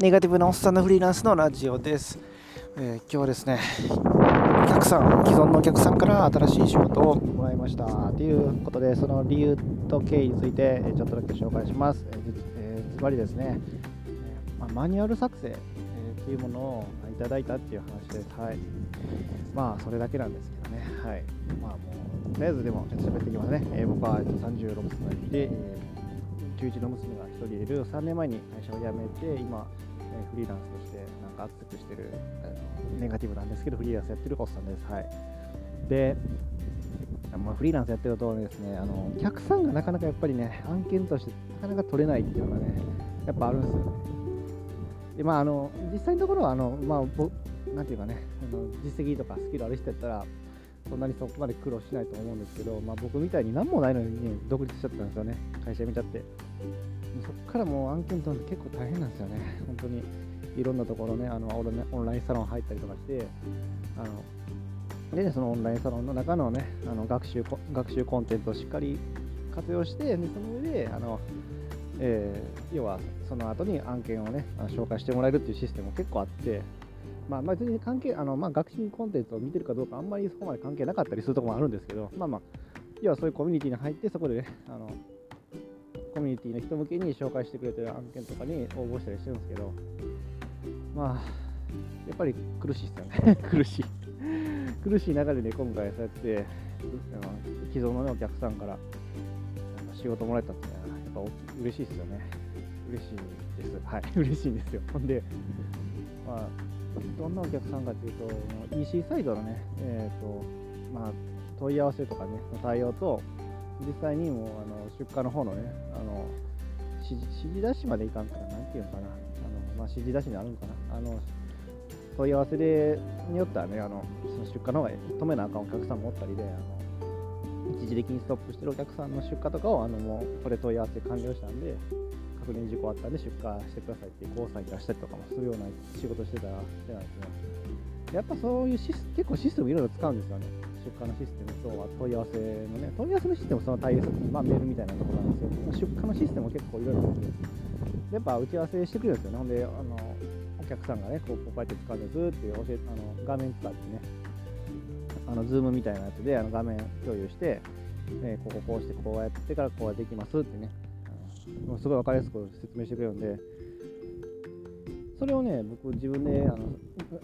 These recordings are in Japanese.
ネガティブなおっさんのフリーランスのラジオです。えー、今日はですね、お客さん、既存のお客さんから新しい仕事をもらいましたということで、その理由と経緯についてちょっとだけ紹介します。えー、ずばりですね、まあ、マニュアル作成、えー、というものをいただいたっていう話です。はい。まあ、それだけなんですけどね。はい。まあ、もう、とりあえずでも、喋っていきますね。えー、僕は36歳で、えー中1の娘が1人いる3年前に会社を辞めて今フリーランスとしてなんか熱くしてるネガティブなんですけどフリーランスやってるおっさんです。はい。でまあ、フリーランスやってるとですねあのお客さんがなかなかやっぱりね案件としてなかなか取れないっていうのがねやっぱあるんですよ。ねでまああの実際のところはあのまあなんていうかねあの実績とかスキルある人やったらそんなにそこまで苦労しないと思うんですけど、まあ、僕みたいに何もないのに、ね、独立しちゃったんですよね。会社辞めちゃって。そこからもう案件取るの結構大変なんですよね。本当にいろんなところねあのオンラインサロン入ったりとかしてあので、ね、そのオンラインサロンの中のねあの学習学習コンテンツをしっかり活用してでその上であの、えー、要はその後に案件をね紹介してもらえるっていうシステムも結構あってまあ、まあ、別に関係、あの、まあ、学習コンテンツを見てるかどうか、あんまりそこまで関係なかったりするところもあるんですけど、まあまあ、要はそういうコミュニティに入って、そこでね、あの、コミュニティの人向けに紹介してくれてる案件とかに応募したりしてるんですけど、まあ、やっぱり苦しいですよね。苦しい。苦しい中でね、今回そうやって、既存の、ね、お客さんから仕事もらえたって、ね、やっぱ嬉しいですよね。嬉しいです。はい、嬉しいんですよ。ほんで、まあ、どんなお客さんかというと、EC サイドのね、えーとまあ、問い合わせとかね、の対応と、実際にもうあの出荷の方のね、あの指示出しまでいかんから、なんていうのかな、あのまあ、指示出しになるんかな、あの問い合わせでによってはね、あのその出荷の方が止めなあかんお客さんもおったりで、あの一時的にストップしてるお客さんの出荷とかをあのもうこれ問い合わせ完了したんで、確認事故あったんで出荷してくださいって交際出したりとかもするような仕事してたらしてなんですね。やっぱそういうシス結構システムいろいろ使うんですよね。出荷のシステムと問い合わせのね、問い合わせのシステムその対応する、まあ、メールみたいなところなんですよ。出荷のシステムも結構いろいろあって、やっぱ打ち合わせしてくるんですよね。ほんで、あのお客さんがね、こうこうやって使うんですっていう教えあの画面使ってね、あのズームみたいなやつであの画面共有して、えー、こここうしてこうやってからこうやってできますってね、すごい分かりやすく説明してくれるんで、それをね、僕自分で、あの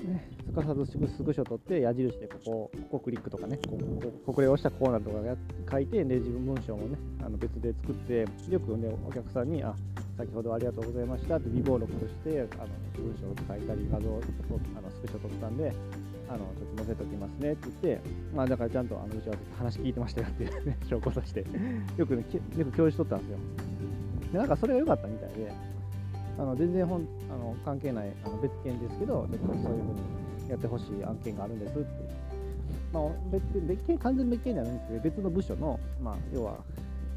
ね、すかさずスクショ取って、矢印でここ、ここクリックとかね、こここれを押したらこうなるとか書いて、で、自分文章もね、あの別で作って、よくね、お客さんに、あ、先ほどありがとうございましたって、微暴録として、あの文章を書いたり、画像をあのスクショ取ったんで、あのちょっと載せときますねって言って、まあ、だからちゃんとあの打ち合わ話聞いてましたよっていう、ね、証拠として、よくね、よく共有しとったんですよ。でなんかそれが良かったみたいで、あの全然本あの関係ないあの別件ですけど、ちょっとそういうふうにやってほしい案件があるんですって。まあ、別別件、完全別件じゃないんですけど、別の部署の、まあ、要は、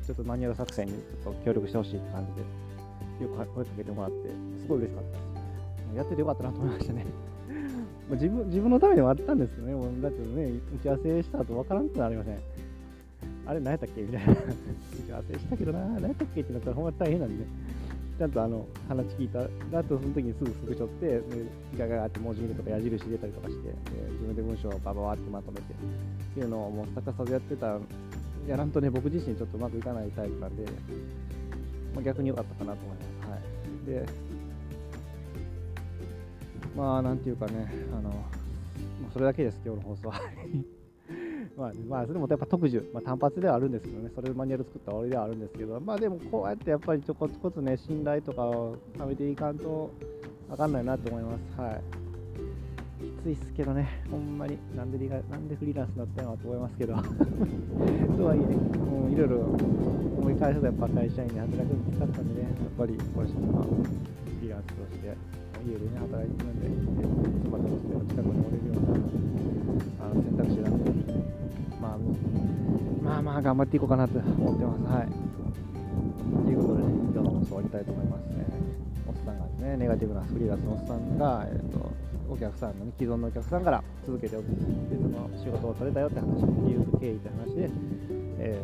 ちょっとマニュアル作成にちょっと協力してほしいって感じで、よく声かけてもらって、すごい嬉しかったです。やっててよかったなと思いましたね。まあ自分自分のためにもあったんですけどね、もうだってね、打ち合わせした後分からんくなりません。あれ何やったっけみたいな。打ち合わせしたけどな、何やったっけってなったらほんま大変なんでね。ちゃんとあの話聞いたあとその時にすぐスクショって、ガガガって文字見るとか矢印入れたりとかして、自分で文章をバババってまとめてっていうのをもう逆さでやってたやらんとね、僕自身ちょっとうまくいかないタイプなんで、まあ、逆に良かったかなと思います。はい。で、まあ、なんていうかね、あの、それだけです、今日の放送は。まあ、まあ、それもやっぱ特需、まあ、単発ではあるんですけどね、それでマニュアル作った終わりではあるんですけど、まあでもこうやってやっぱりちょこちょこつね、信頼とかを貯めていかんと分かんないなと思います。はい。きついっすけどね、ほんまに、なんでリなんでフリーランスになったのかと思いますけど、とはいえね、もういろいろ思い返すとやっぱ会社員で働くのきつかったんでね、やっぱりこれ、まあ、フリーランスとして、家でね、働いてるんで、妻と娘の近くにまあ、まあ頑張っていこうかなと思ってます。はい。ということでね、今日の放送終わりたいと思いますね。おっさんがね、ネガティブなフリーランスのおっさんが、え、ー、と、お客さんの、ね、既存のお客さんから続けて別の仕事を取れたよって話、理由と経緯って話で、え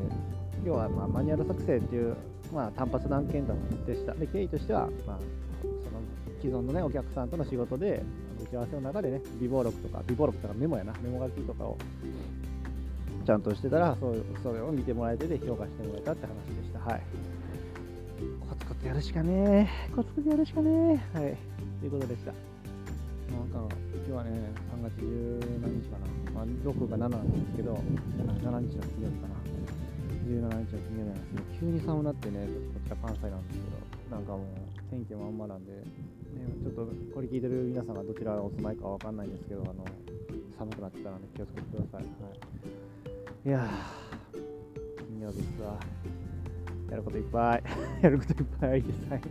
ー、要はまマニュアル作成っていう、まあ、単発の案件でした。で、経緯としては、まあ、その既存のねお客さんとの仕事で打ち合わせの中でね微暴録とか微暴録とかメモやなメモ書きとかをちゃんとしてたらそうそれを見てもらえてで評価してもらえたって話でした。はい。コツコツやるしかねコツコツやるしかねはい。ということでした。なんか今日はね3月17日かな、まあ、6が7なんですけど7日の金曜日かな。17日の金曜日なんですけど急に寒なってねこちら関西なんですけどなんかもう天気もあんまなんで、ね、ちょっとこれ聞いてる皆さんがどちらお住まいかわかんないんですけどあの寒くなってたらね気をつけてください、はい。いや金曜日ですわ。やることいっぱい。やることいっぱいです。はい。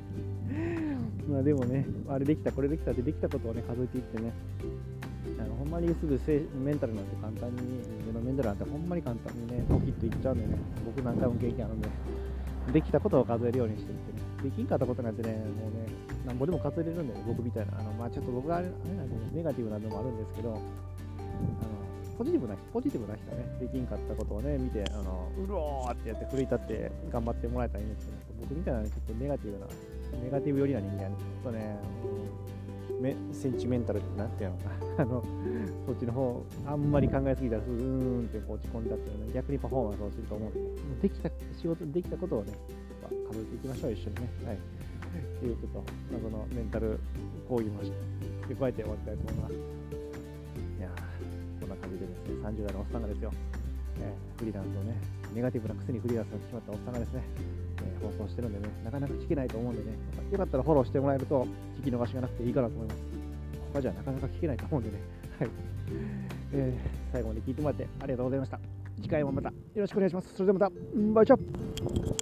まあでもね、あれできた、これできたってできたことをね、数えていってね、あのほんまにすぐメンタルなんて簡単に、自分のメンタルなんてほんまに簡単にね、ポキッといっちゃうんでね、僕何回も経験あるんで、できたことを数えるようにしていってね、できんかったことなんてね、もうね、なんぼでも数えれるんで、ね、僕みたいな、あのまあちょっと僕はあれなんで、ネガティブなのもあるんですけど、あのポジティブなポジティブな人ね、できんかったことをね、見て、あのうろーってやって奮い立って頑張ってもらえたらいいんですけど、僕みたいな、ね、ちょっとネガティブな、ネガティブ寄りな人間、ちょっとね、めセンチメンタルってなんていうのかな、あのそっちの方、あんまり考えすぎたら、うーんって落ち込んじゃっていう、ね、逆にパフォーマンスをすると思うんで、できた仕事、できたことをね、数えていきましょう、一緒にね。はい。ということ、まあ、そのメンタル講義もして加えて終わりたいと思います。30代のおっさんがですよ、えー、フリーランスをね、ネガティブなくせにフリーランスをしてしまったおっさんがですね、えー、放送してるんでね、なかなか聞けないと思うんでね、よかったらフォローしてもらえると、聞き逃しがなくていいかなと思います。他じゃなかなか聞けないと思うんでね、はい。えー、最後まで聞いてもらってありがとうございました。次回もまたよろしくお願いします。それではまた、バイチャ